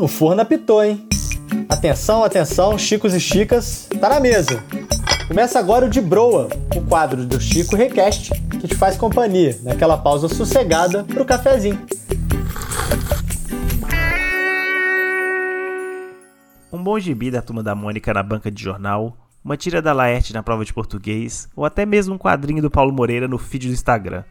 o forno apitou, hein? Atenção, atenção, Chicos e Chicas, tá na mesa. Começa agora o De Broa, o quadro do Chico Request, que te faz companhia naquela pausa sossegada pro cafezinho. Um bom gibi da Turma da Mônica na banca de jornal, uma tira da Laerte na prova de português, ou até mesmo um quadrinho do Paulo Moreira no feed do Instagram.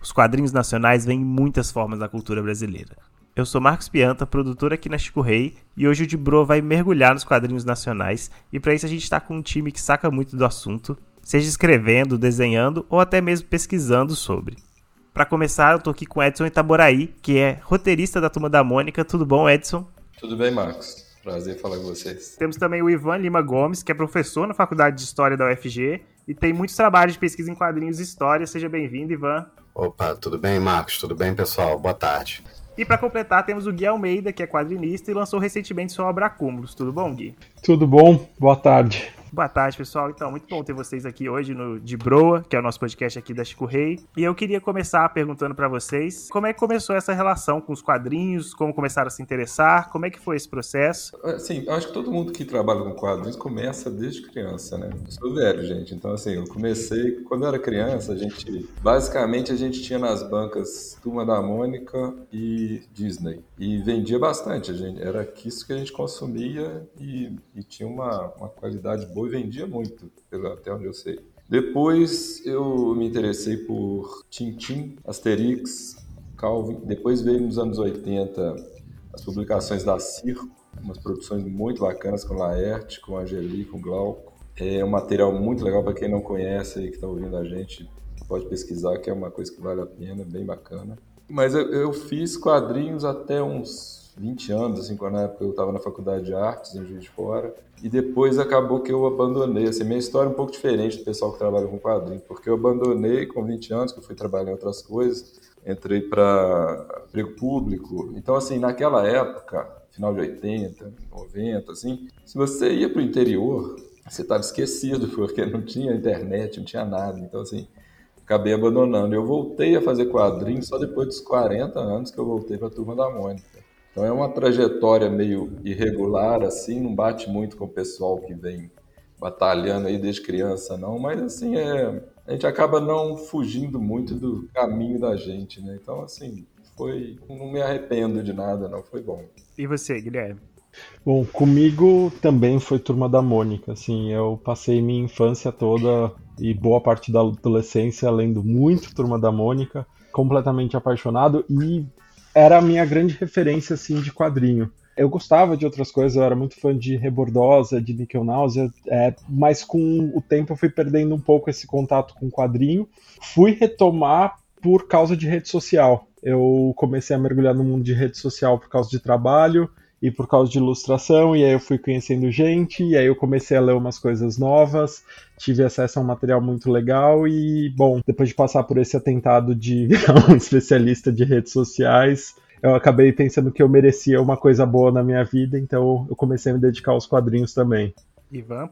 Os quadrinhos nacionais vêm em muitas formas da cultura brasileira. Eu sou Marcos Pianta, produtor aqui na Chico Rei, e hoje o de Bro vai mergulhar nos quadrinhos nacionais, e para isso a gente está com um time que saca muito do assunto, seja escrevendo, desenhando ou até mesmo pesquisando sobre. Para começar, eu tô aqui com Edson Itaboraí, que é roteirista da Turma da Mônica. Tudo bom, Edson? Tudo bem, Marcos. Prazer falar com vocês. Temos também o Ivan Lima Gomes, que é professor na Faculdade de História da UFG e tem muitos trabalhos de pesquisa em quadrinhos e história. Seja bem-vindo, Ivan. Opa, tudo bem, Marcos? Tudo bem, pessoal? Boa tarde. E para completar, temos o Gui Almeida, que é quadrinista e lançou recentemente sua obra Acúmulos. Tudo bom, Gui? Tudo bom? Boa tarde. Boa tarde, pessoal. Então, muito bom ter vocês aqui hoje no De Broa, que é o nosso podcast aqui da Chico Rei. E eu queria começar perguntando para vocês como é que começou essa relação com os quadrinhos, como começaram a se interessar, como é que foi esse processo? Sim, acho que todo mundo que trabalha com quadrinhos começa desde criança, né? Eu sou velho, gente, então assim, eu comecei quando eu era criança, a gente basicamente a gente tinha nas bancas Turma da Mônica e Disney e vendia bastante, a gente era isso que a gente consumia e, e tinha uma, uma qualidade boa e vendia muito, até onde eu sei. Depois eu me interessei por Tintin, Asterix, Calvin. Depois veio nos anos 80 as publicações da Circo, umas produções muito bacanas com Laerte, com Angeli, com Glauco. É um material muito legal para quem não conhece e que está ouvindo a gente, pode pesquisar, que é uma coisa que vale a pena, bem bacana. Mas eu, eu fiz quadrinhos até uns 20 anos, assim, quando na época eu estava na faculdade de artes em Juiz de Fora. E depois acabou que eu abandonei. Assim, minha história é um pouco diferente do pessoal que trabalha com quadrinhos, porque eu abandonei com 20 anos, que eu fui trabalhar em outras coisas, entrei para emprego público. Então, assim, naquela época, final de 80, 90, assim, se você ia para o interior, você estava esquecido, porque não tinha internet, não tinha nada. Então, assim, acabei abandonando. Eu voltei a fazer quadrinhos só depois dos 40 anos que eu voltei para a Turma da Mônica. Então é uma trajetória meio irregular, assim, não bate muito com o pessoal que vem batalhando aí desde criança, não, mas assim, é, a gente acaba não fugindo muito do caminho da gente, né? Então, assim, foi. Não me arrependo de nada, não, foi bom. E você, Guilherme? Bom, comigo também foi Turma da Mônica, assim, eu passei minha infância toda e boa parte da adolescência lendo muito Turma da Mônica, completamente apaixonado e era a minha grande referência assim de quadrinho. Eu gostava de outras coisas, eu era muito fã de Rebordosa, de Nickel Náusea, é, mas com o tempo eu fui perdendo um pouco esse contato com quadrinho. Fui retomar por causa de rede social. Eu comecei a mergulhar no mundo de rede social por causa de trabalho e por causa de ilustração, e aí eu fui conhecendo gente, e aí eu comecei a ler umas coisas novas, tive acesso a um material muito legal, e, bom, depois de passar por esse atentado de virar um especialista de redes sociais, eu acabei pensando que eu merecia uma coisa boa na minha vida, então eu comecei a me dedicar aos quadrinhos também. Ivan?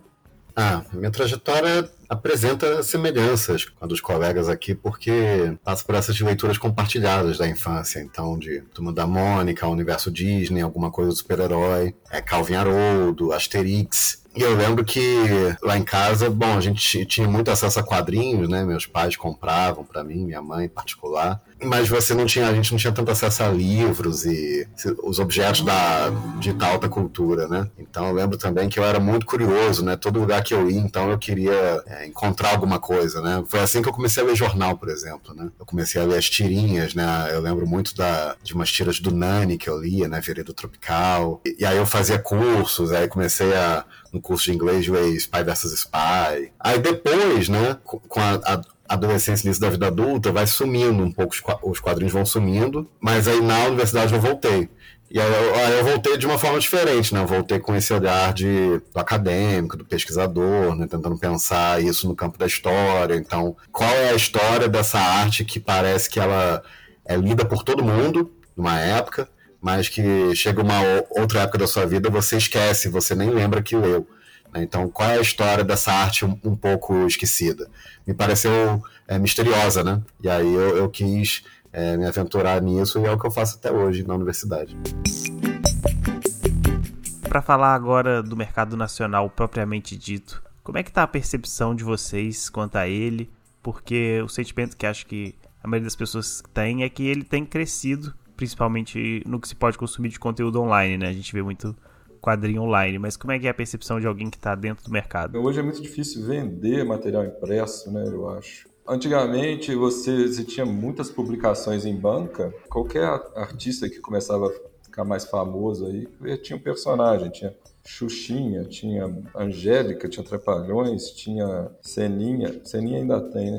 Ah, minha trajetória apresenta semelhanças com a dos colegas aqui, porque passa por essas leituras compartilhadas da infância. Então, de Turma da Mônica, Universo Disney, alguma coisa do super-herói, é Calvin Haroldo, Asterix. E eu lembro que lá em casa, bom, a gente tinha muito acesso a quadrinhos, né? Meus pais compravam para mim, minha mãe em particular. Mas você não tinha, a gente não tinha tanto acesso a livros e os objetos da de alta cultura, né? Então eu lembro também que eu era muito curioso, né? Todo lugar que eu ia, então eu queria é, encontrar alguma coisa, né? Foi assim que eu comecei a ler jornal, por exemplo, né? Eu comecei a ler as tirinhas, né? Eu lembro muito da, de umas tiras do Nani que eu lia, né? Veredo Tropical. E, e aí eu fazia cursos, aí comecei a no curso de inglês de Spy vs Spy. Aí depois, né, com a, a adolescência início da vida adulta, vai sumindo um pouco, os quadrinhos vão sumindo, mas aí na universidade eu voltei. E aí eu, aí eu, voltei de uma forma diferente, né? Eu voltei com esse olhar de, do acadêmico, do pesquisador, né? tentando pensar isso no campo da história. Então, qual é a história dessa arte que parece que ela é lida por todo mundo numa época, mas que chega uma outra época da sua vida, você esquece, você nem lembra que leu. Né? Então, qual é a história dessa arte um, um pouco esquecida? Me pareceu é, misteriosa, né? E aí eu, eu quis é, me aventurar nisso e é o que eu faço até hoje na universidade. para falar agora do mercado nacional propriamente dito, como é que tá a percepção de vocês quanto a ele? Porque o sentimento que acho que a maioria das pessoas tem é que ele tem crescido, principalmente no que se pode consumir de conteúdo online, né? A gente vê muito quadrinho online, mas como é que é a percepção de alguém que está dentro do mercado? Hoje é muito difícil vender material impresso, né, eu acho. Antigamente você, você tinha muitas publicações em banca, qualquer artista que começava a ficar mais famoso aí, tinha um personagem, tinha Xuxinha, tinha Angélica, tinha Trapalhões, tinha Seninha, Seninha ainda tem, né?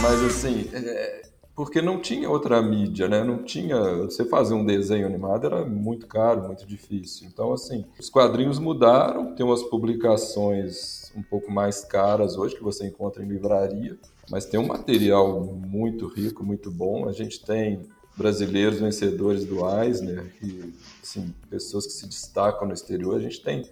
Mas assim, é, porque não tinha outra mídia, né? Não tinha. Você fazer um desenho animado era muito caro, muito difícil. Então, assim, os quadrinhos mudaram, tem umas publicações um pouco mais caras hoje que você encontra em livraria, mas tem um material muito rico, muito bom. A gente tem brasileiros vencedores do Eisner, e, assim, pessoas que se destacam no exterior. A gente tem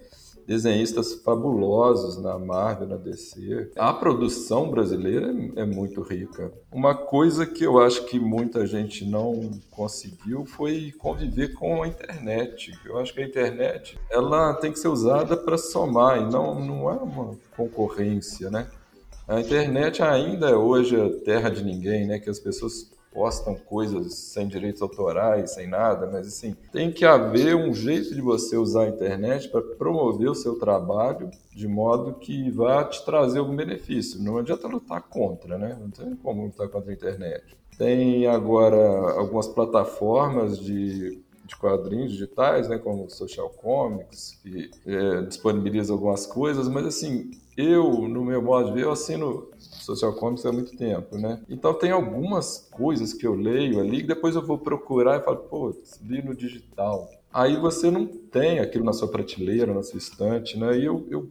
desenhistas fabulosos na Marvel, na DC. A produção brasileira é, é muito rica. Uma coisa que eu acho que muita gente não conseguiu foi conviver com a internet. Eu acho que a internet ela tem que ser usada para somar e não, não é uma concorrência, né? A internet ainda é hoje a terra de ninguém, né? Que as pessoas postam coisas sem direitos autorais, sem nada, mas assim, tem que haver um jeito de você usar a internet para promover o seu trabalho de modo que vá te trazer algum benefício. Não adianta lutar contra, né? Não tem como lutar contra a internet. Tem agora algumas plataformas de de quadrinhos digitais, né, como Social Comics, que é, disponibiliza algumas coisas, mas assim, eu, no meu modo de ver, eu assino Social Comics há muito tempo, né? Então tem algumas coisas que eu leio ali que depois eu vou procurar e falo, pô, li no digital. Aí você não tem aquilo na sua prateleira, na sua estante, né? E eu, eu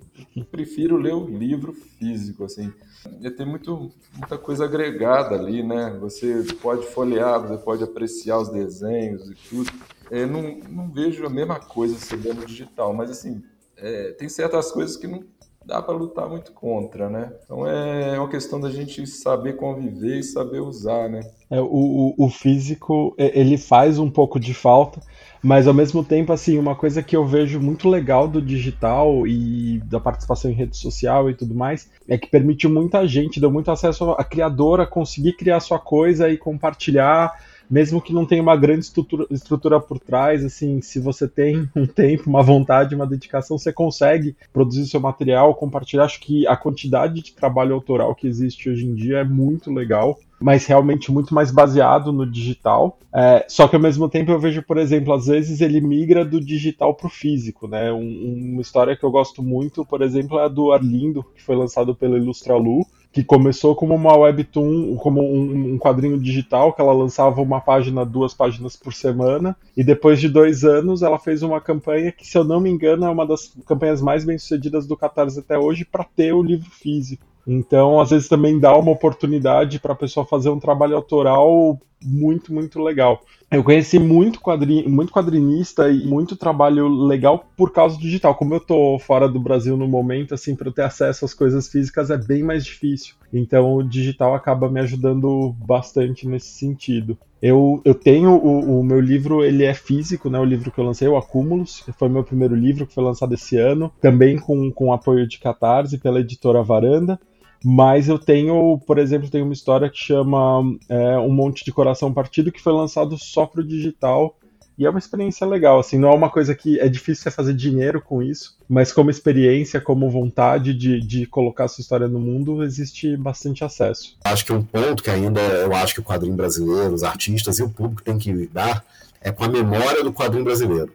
prefiro ler o livro físico, assim. E tem muito, muita coisa agregada ali, né? Você pode folhear, você pode apreciar os desenhos e tudo. É, não, não vejo a mesma coisa se no digital, mas assim, é, tem certas coisas que não dá para lutar muito contra, né? Então é uma questão da gente saber conviver e saber usar, né? É, o, o, físico, ele faz um pouco de falta, mas ao mesmo tempo, assim, uma coisa que eu vejo muito legal do digital e da participação em rede social e tudo mais, é que permite muita gente, deu muito acesso à criadora conseguir criar sua coisa e compartilhar mesmo que não tenha uma grande estrutura, estrutura por trás, assim, se você tem um tempo, uma vontade, uma dedicação, você consegue produzir seu material, compartilhar. Acho que a quantidade de trabalho autoral que existe hoje em dia é muito legal mas realmente muito mais baseado no digital. É, só que ao mesmo tempo eu vejo, por exemplo, às vezes ele migra do digital para o físico, né? Um, uma história que eu gosto muito, por exemplo, é a do Arlindo, que foi lançado pela Ilustralu, que começou como uma webtoon, como um, um, quadrinho digital, que ela lançava uma página, duas páginas por semana, e depois de dois anos ela fez uma campanha que, se eu não me engano, é uma das campanhas mais bem sucedidas do Catarse até hoje para ter o livro físico. Então, às vezes também dá uma oportunidade para a pessoa fazer um trabalho autoral muito, muito legal. Eu conheci muito, quadrin muito quadrinista e muito trabalho legal por causa do digital. Como eu tô fora do Brasil no momento, assim, para eu ter acesso às coisas físicas é bem mais difícil. Então o digital acaba me ajudando bastante nesse sentido. Eu, eu tenho o, o, meu livro, ele é físico, né? O livro que eu lancei, o Acúmulos, foi meu primeiro livro que foi lançado esse ano, também com, com apoio de Catarse pela editora Varanda. Mas eu tenho, por exemplo, tenho uma história que chama é, Um Monte de Coração Partido, que foi lançado só pro digital. E é uma experiência legal, assim, não é uma coisa que é difícil fazer dinheiro com isso, mas como experiência, como vontade de, de colocar sua história no mundo, existe bastante acesso. Acho que um ponto que ainda eu acho que o quadrinho brasileiro, os artistas e o público tem que lidar é com a memória do quadrinho brasileiro.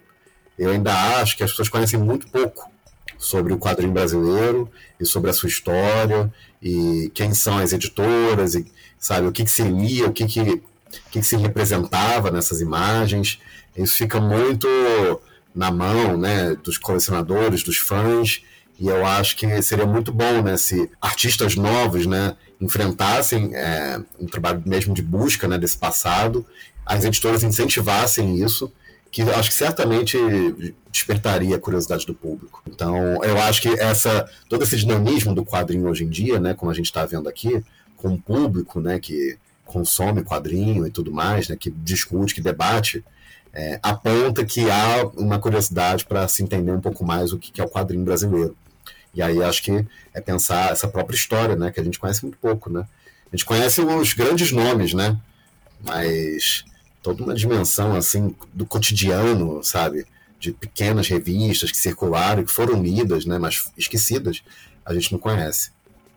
Eu ainda acho que as pessoas conhecem muito pouco sobre o quadrinho brasileiro e sobre a sua história e quem são as editoras e sabe o que, que se lia, o que, que, que, que se representava nessas imagens. Isso fica muito na mão né, dos colecionadores, dos fãs, e eu acho que seria muito bom né, se artistas novos né, enfrentassem é, um trabalho mesmo de busca né, desse passado, as editoras incentivassem isso que acho que certamente despertaria a curiosidade do público. Então, eu acho que essa todo esse dinamismo do quadrinho hoje em dia, né, como a gente está vendo aqui, com o público, né, que consome quadrinho e tudo mais, né, que discute, que debate, é, aponta que há uma curiosidade para se entender um pouco mais o que é o quadrinho brasileiro. E aí acho que é pensar essa própria história, né, que a gente conhece muito pouco, né? A gente conhece os grandes nomes, né? Mas toda uma dimensão assim do cotidiano, sabe? De pequenas revistas que circularam, que foram lidas, né, mas esquecidas, a gente não conhece.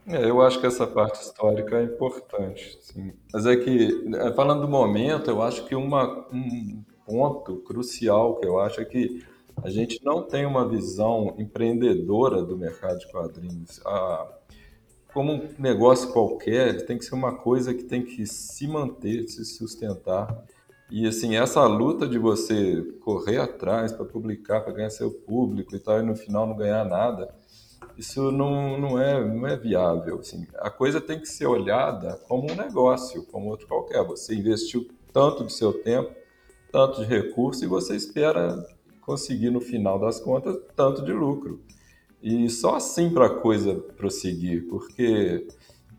É, eu acho que essa parte histórica é importante. Sim. Mas é que, é, falando do momento, eu acho que uma, um ponto crucial que eu acho é que a gente não tem uma visão empreendedora do mercado de quadrinhos. Como um negócio qualquer, tem que ser uma coisa que tem que se manter, se sustentar. E assim, essa luta de você correr atrás para publicar, para ganhar seu público e tal, e no final não ganhar nada, isso não, não, é, não é viável. Assim. A coisa tem que ser olhada como um negócio, como outro qualquer. Você investiu tanto do seu tempo, tanto de recurso, e você espera conseguir, no final das contas, tanto de lucro. E só assim para a coisa prosseguir, porque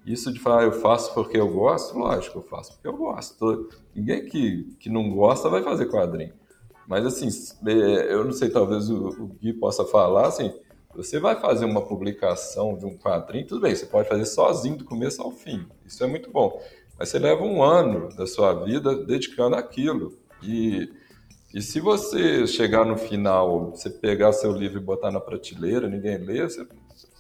isso de falar eu faço porque eu gosto, lógico, eu faço porque eu gosto. Ninguém que, que não gosta vai fazer quadrinho. Mas assim, é, eu não sei, talvez o, o Gui possa falar, assim, você vai fazer uma publicação de um quadrinho, tudo bem, você pode fazer sozinho do começo ao fim. Isso é muito bom. Mas você leva um ano da sua vida dedicando aquilo. E, e se você chegar no final, você pegar seu livro e botar na prateleira, ninguém lê, você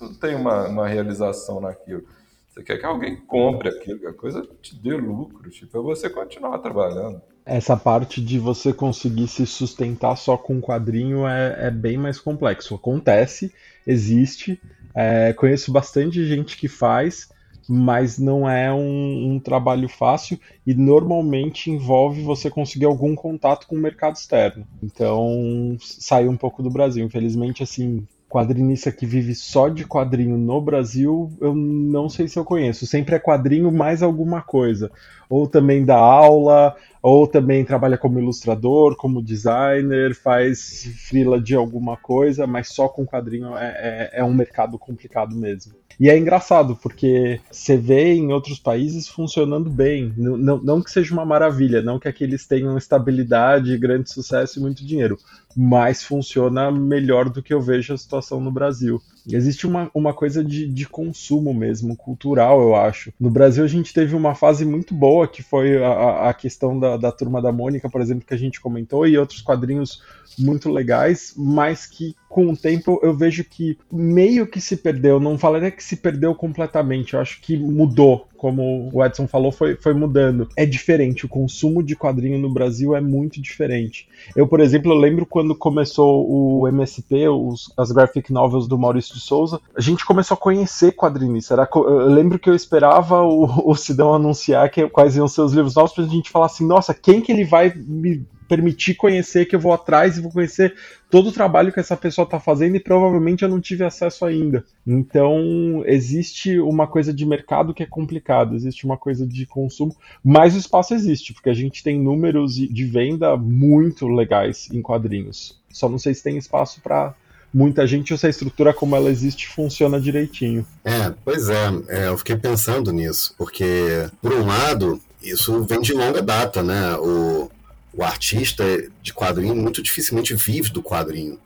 não tem uma, uma realização naquilo. Você quer que alguém compre aquilo, que a coisa te dê lucro, tipo, é você continuar trabalhando. Essa parte de você conseguir se sustentar só com quadrinho é, é bem mais complexo. Acontece, existe, é, conheço bastante gente que faz, mas não é um, um, trabalho fácil e normalmente envolve você conseguir algum contato com o mercado externo. Então, sai um pouco do Brasil. Infelizmente, assim, quadrinista que vive só de quadrinho no Brasil, eu não sei se eu conheço. Sempre é quadrinho mais alguma coisa. Ou também dá aula, ou também trabalha como ilustrador, como designer, faz frila de alguma coisa, mas só com quadrinho é, é, é um mercado complicado mesmo. E é engraçado, porque você vê em outros países funcionando bem. Não, não, não que seja uma maravilha, não que aqueles tenham estabilidade, grande sucesso e muito dinheiro, mas funciona melhor do que eu vejo a situação no Brasil. Existe uma, uma coisa de, de consumo mesmo, cultural, eu acho. No Brasil a gente teve uma fase muito boa, que foi a, a questão da, da Turma da Mônica, por exemplo, que a gente comentou, e outros quadrinhos muito legais, mas que com o tempo eu vejo que meio que se perdeu. Não falaria que se perdeu completamente, eu acho que mudou. Como o Edson falou, foi, foi mudando. É diferente, o consumo de quadrinho no Brasil é muito diferente. Eu, por exemplo, eu lembro quando começou o MSP, os, as graphic novels do Maurício de Souza, a gente começou a conhecer quadrinistas. Era, eu lembro que eu esperava o, o Sidão anunciar que, quais iam ser os livros novos pra gente falar assim, nossa, quem que ele vai me permitir conhecer, que eu vou atrás e vou conhecer todo o trabalho que essa pessoa está fazendo e provavelmente eu não tive acesso ainda. Então, existe uma coisa de mercado que é complicado, existe uma coisa de consumo, mas o espaço existe, porque a gente tem números de venda muito legais em quadrinhos. Só não sei se tem espaço para muita gente ou se a estrutura como ela existe funciona direitinho. É, pois é, é, eu fiquei pensando nisso, porque, por um lado, isso vem de longa data, né? O, o artista de quadrinho muito dificilmente vive do quadrinho.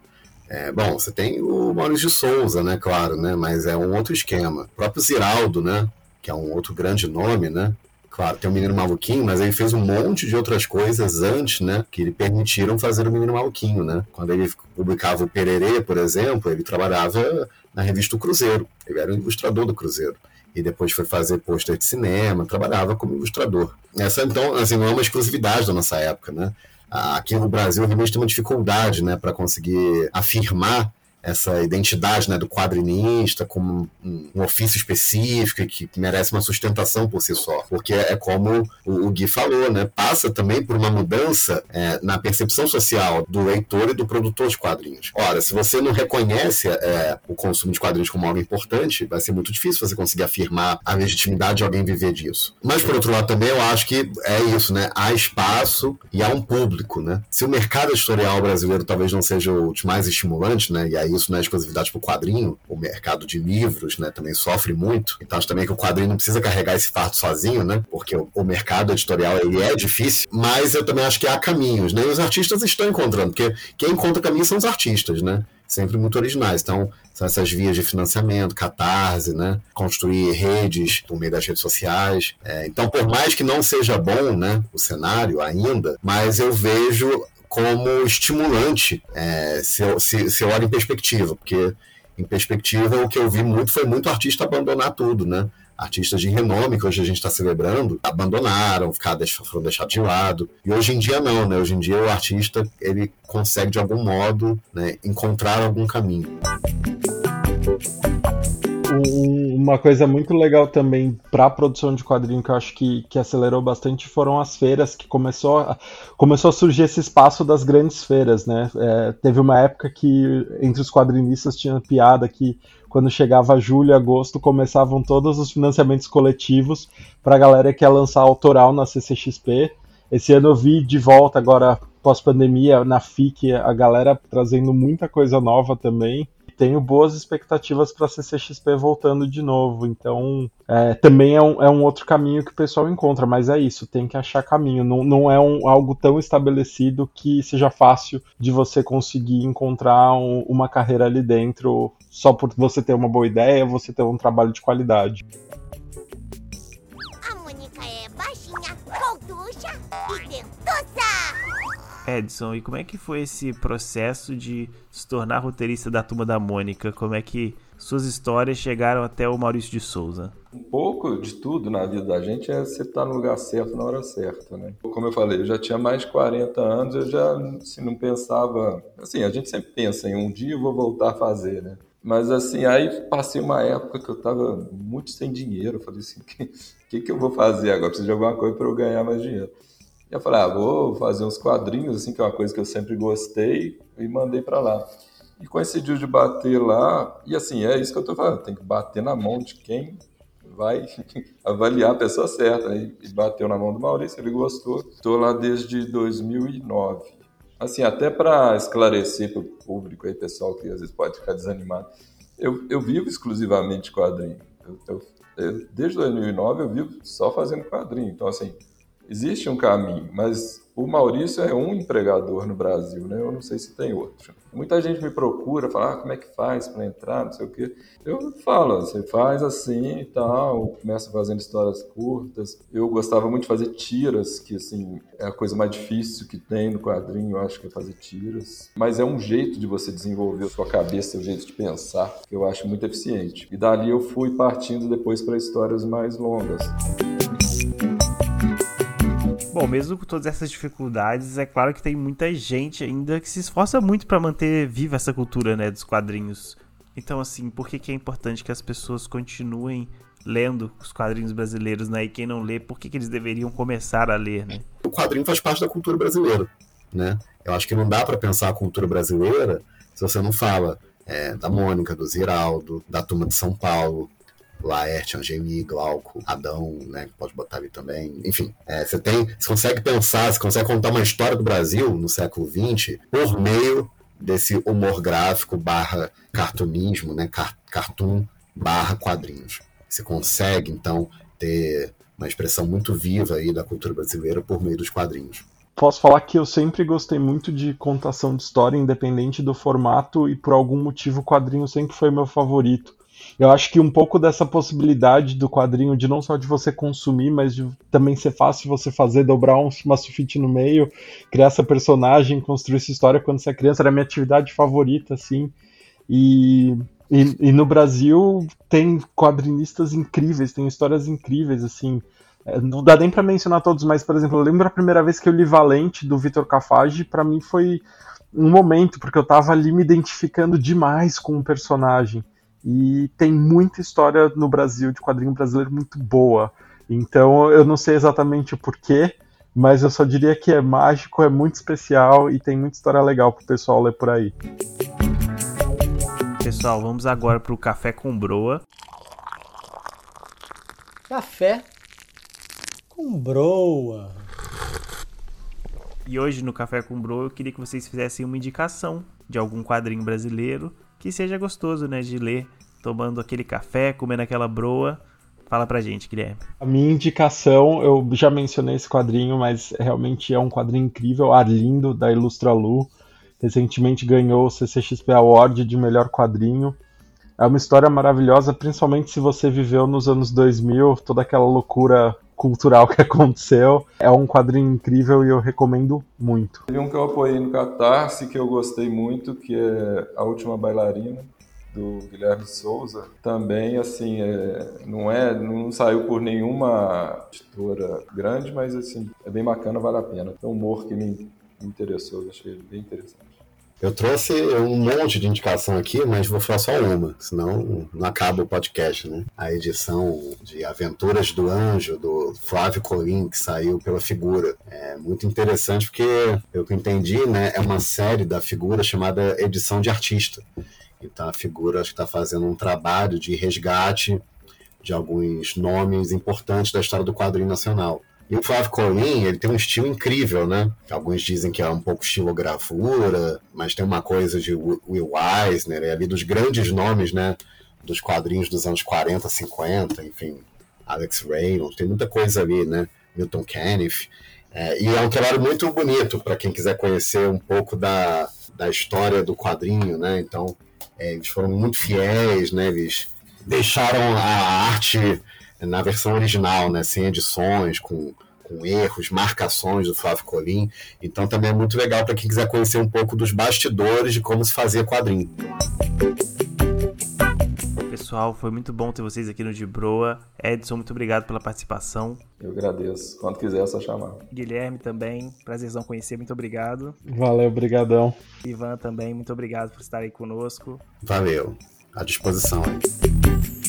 É, bom, você tem o Maurício de Souza, né, claro, né, mas é um outro esquema. O próprio Ziraldo, né, que é um outro grande nome, né, claro, tem o Menino Maluquinho, mas ele fez um monte de outras coisas antes, né, que lhe permitiram fazer o Menino Maluquinho, né. Quando ele publicava o Pererê, por exemplo, ele trabalhava na revista O Cruzeiro, ele era o ilustrador do Cruzeiro e depois foi fazer pôster de cinema, trabalhava como ilustrador. Essa, então, assim, não é uma exclusividade da nossa época, né? Aqui no Brasil, realmente tem uma dificuldade, né, para conseguir afirmar essa identidade né, do quadrinista como um, ofício específico que merece uma sustentação por si só. Porque é como o, o Gui falou, né, passa também por uma mudança é, na percepção social do leitor e do produtor de quadrinhos. Ora, se você não reconhece é, o consumo de quadrinhos como algo importante, vai ser muito difícil você conseguir afirmar a legitimidade de alguém viver disso. Mas, por outro lado, também eu acho que é isso, né? Há espaço e há um público, né? Se o mercado editorial brasileiro talvez não seja o mais estimulante, né? E aí isso é exclusividade para o quadrinho, o mercado de livros né, também sofre muito. Então acho também que o quadrinho não precisa carregar esse fardo sozinho, né? Porque o, o mercado editorial ele é difícil, mas eu também acho que há caminhos, né? E os artistas estão encontrando, porque quem encontra caminhos são os artistas, né? sempre muito originais. Então, são essas vias de financiamento, catarse, né? Construir redes por meio das redes sociais. É, então, por mais que não seja bom, né, o cenário ainda, mas eu vejo como estimulante é, se, eu, se, se eu olho em perspectiva, porque em perspectiva o que eu vi muito foi muito artista abandonar tudo, né? artistas de renome que hoje a gente está celebrando abandonaram, ficaram, foram deixados de lado. E hoje em dia não, né? Hoje em dia o artista ele consegue de algum modo né, encontrar algum caminho. Uma coisa muito legal também para a produção de quadrinho que eu acho que, que acelerou bastante foram as feiras que começou a, começou a surgir esse espaço das grandes feiras, né? É, teve uma época que entre os quadrinistas tinha piada que quando chegava julho agosto, começavam todos os financiamentos coletivos para a galera que ia lançar autoral na CCXP. Esse ano eu vi de volta, agora pós-pandemia, na FIC, a galera trazendo muita coisa nova também tenho boas expectativas para a CCXP voltando de novo. Então, é, também é um, é um outro caminho que o pessoal encontra, mas é isso, tem que achar caminho. Não, não é um, algo tão estabelecido que seja fácil de você conseguir encontrar um, uma carreira ali dentro só por você ter uma boa ideia, você ter um trabalho de qualidade. A Mônica é baixinha, e dentuça! Edson, e como é que foi esse processo de se tornar roteirista da Turma da Mônica? Como é que suas histórias chegaram até o Maurício de Souza? Um pouco de tudo na vida da gente é você estar no lugar certo na hora certa, né? Como eu falei, eu já tinha mais de 40 anos, eu já assim, não pensava... Assim, a gente sempre pensa em um dia eu vou voltar a fazer, né? Mas assim, aí passei uma época que eu estava muito sem dinheiro. Eu falei assim, o que, que, que eu vou fazer agora? Preciso de alguma coisa para eu ganhar mais dinheiro. Eu falei, ah, vou fazer uns quadrinhos, assim, que é uma coisa que eu sempre gostei, e mandei para lá. E coincidiu de bater lá, e assim, é isso que eu estou falando, tem que bater na mão de quem vai avaliar a pessoa certa. Né? E bateu na mão do Maurício, ele gostou. Estou lá desde 2009. Assim, até para esclarecer para o público aí, pessoal que às vezes pode ficar desanimado, eu, eu vivo exclusivamente quadrinho. Eu, eu, eu, desde 2009 eu vivo só fazendo quadrinho. Então, assim, existe um caminho, mas o Maurício é um empregador no Brasil, né? Eu não sei se tem outro. Muita gente me procura, fala, ah, como é que faz para entrar, não sei o quê. Eu falo, você faz assim e tal, começa fazendo histórias curtas. Eu gostava muito de fazer tiras, que assim, é a coisa mais difícil que tem no quadrinho, eu acho que é fazer tiras. Mas é um jeito de você desenvolver a sua cabeça, o um jeito de pensar, que eu acho muito eficiente. E dali eu fui partindo depois para histórias mais longas. Bom, mesmo com todas essas dificuldades, é claro que tem muita gente ainda que se esforça muito para manter viva essa cultura, né, dos quadrinhos. Então, assim, por que, que é importante que as pessoas continuem lendo os quadrinhos brasileiros, né? E quem não lê, por que, que eles deveriam começar a ler, né? O quadrinho faz parte da cultura brasileira, né? Eu acho que não dá para pensar a cultura brasileira se você não fala é, da Mônica, do Ziraldo, da Turma de São Paulo, Laerte, Angeli, Glauco, Adão, né? Pode botar ali também. Enfim, é, você tem. Você consegue pensar, você consegue contar uma história do Brasil no século XX por meio desse humor gráfico barra cartunismo, né? Car cartoon barra quadrinhos. Você consegue, então, ter uma expressão muito viva aí da cultura brasileira por meio dos quadrinhos. Posso falar que eu sempre gostei muito de contação de história, independente do formato, e por algum motivo o quadrinho sempre foi meu favorito. Eu acho que um pouco dessa possibilidade do quadrinho de não só de você consumir, mas de também ser fácil você fazer, dobrar um, uma no meio, criar essa personagem, construir essa história quando você é criança, era a minha atividade favorita, assim. E, e, e no Brasil tem quadrinistas incríveis, tem histórias incríveis, assim. É, não dá nem para mencionar todos, mas, por exemplo, eu lembro a primeira vez que eu li Valente, do Vitor Cafage, para mim foi um momento, porque eu tava ali me identificando demais com o personagem. E tem muita história no Brasil de quadrinho brasileiro muito boa. Então eu não sei exatamente o porquê, mas eu só diria que é mágico, é muito especial e tem muita história legal pro pessoal ler por aí. Pessoal, vamos agora pro Café com Broa. Café com Broa. E hoje no Café com Broa eu queria que vocês fizessem uma indicação de algum quadrinho brasileiro que seja gostoso, né, de ler, tomando aquele café, comendo aquela broa. Fala pra gente, Guilherme. A minha indicação, eu já mencionei esse quadrinho, mas realmente é um quadrinho incrível, Arlindo, da Ilustra Lu. Recentemente ganhou o CCXP Award de melhor quadrinho. É uma história maravilhosa, principalmente se você viveu nos anos 2000, toda aquela loucura cultural que aconteceu. É um quadrinho incrível e eu recomendo muito. Teve um que eu apoiei no Catarse que eu gostei muito, que é A Última Bailarina, do Guilherme Souza. Também, assim, é, não é, não saiu por nenhuma editora grande, mas assim, é bem bacana, vale a pena. É um humor que me interessou, achei bem interessante. Eu trouxe um monte de indicação aqui, mas vou falar só uma, senão não acaba o podcast, né? A edição de Aventuras do Anjo, do Flávio Colim, que saiu pela Figura. É muito interessante porque, eu que entendi, né, é uma série da Figura chamada Edição de Artista. Então a Figura acho que está fazendo um trabalho de resgate de alguns nomes importantes da história do quadrinho nacional. E o Flávio Colin, ele tem um estilo incrível, né? Alguns dizem que é um pouco estilogravura, mas tem uma coisa de Will Eisner, é ali dos grandes nomes, né? Dos quadrinhos dos anos 40, 50, enfim, Alex Reynolds, tem muita coisa ali, né? Milton Caniff. É, e é um trabalho muito bonito para quem quiser conhecer um pouco da, da história do quadrinho, né? Então, é, eles foram muito fiéis, né? Eles deixaram a arte na versão original, né? Sem edições, com com erros, marcações do Flávio Colim. Então também é muito legal para quem quiser conhecer um pouco dos bastidores de como se fazia quadrinho. Pessoal, foi muito bom ter vocês aqui no De Broa. Edson, muito obrigado pela participação. Eu agradeço. Quando quiser, é só chamar. Guilherme também, prazerzão conhecer, muito obrigado. Valeu, obrigadão. Ivan também, muito obrigado por estar aí conosco. Valeu, à disposição aí.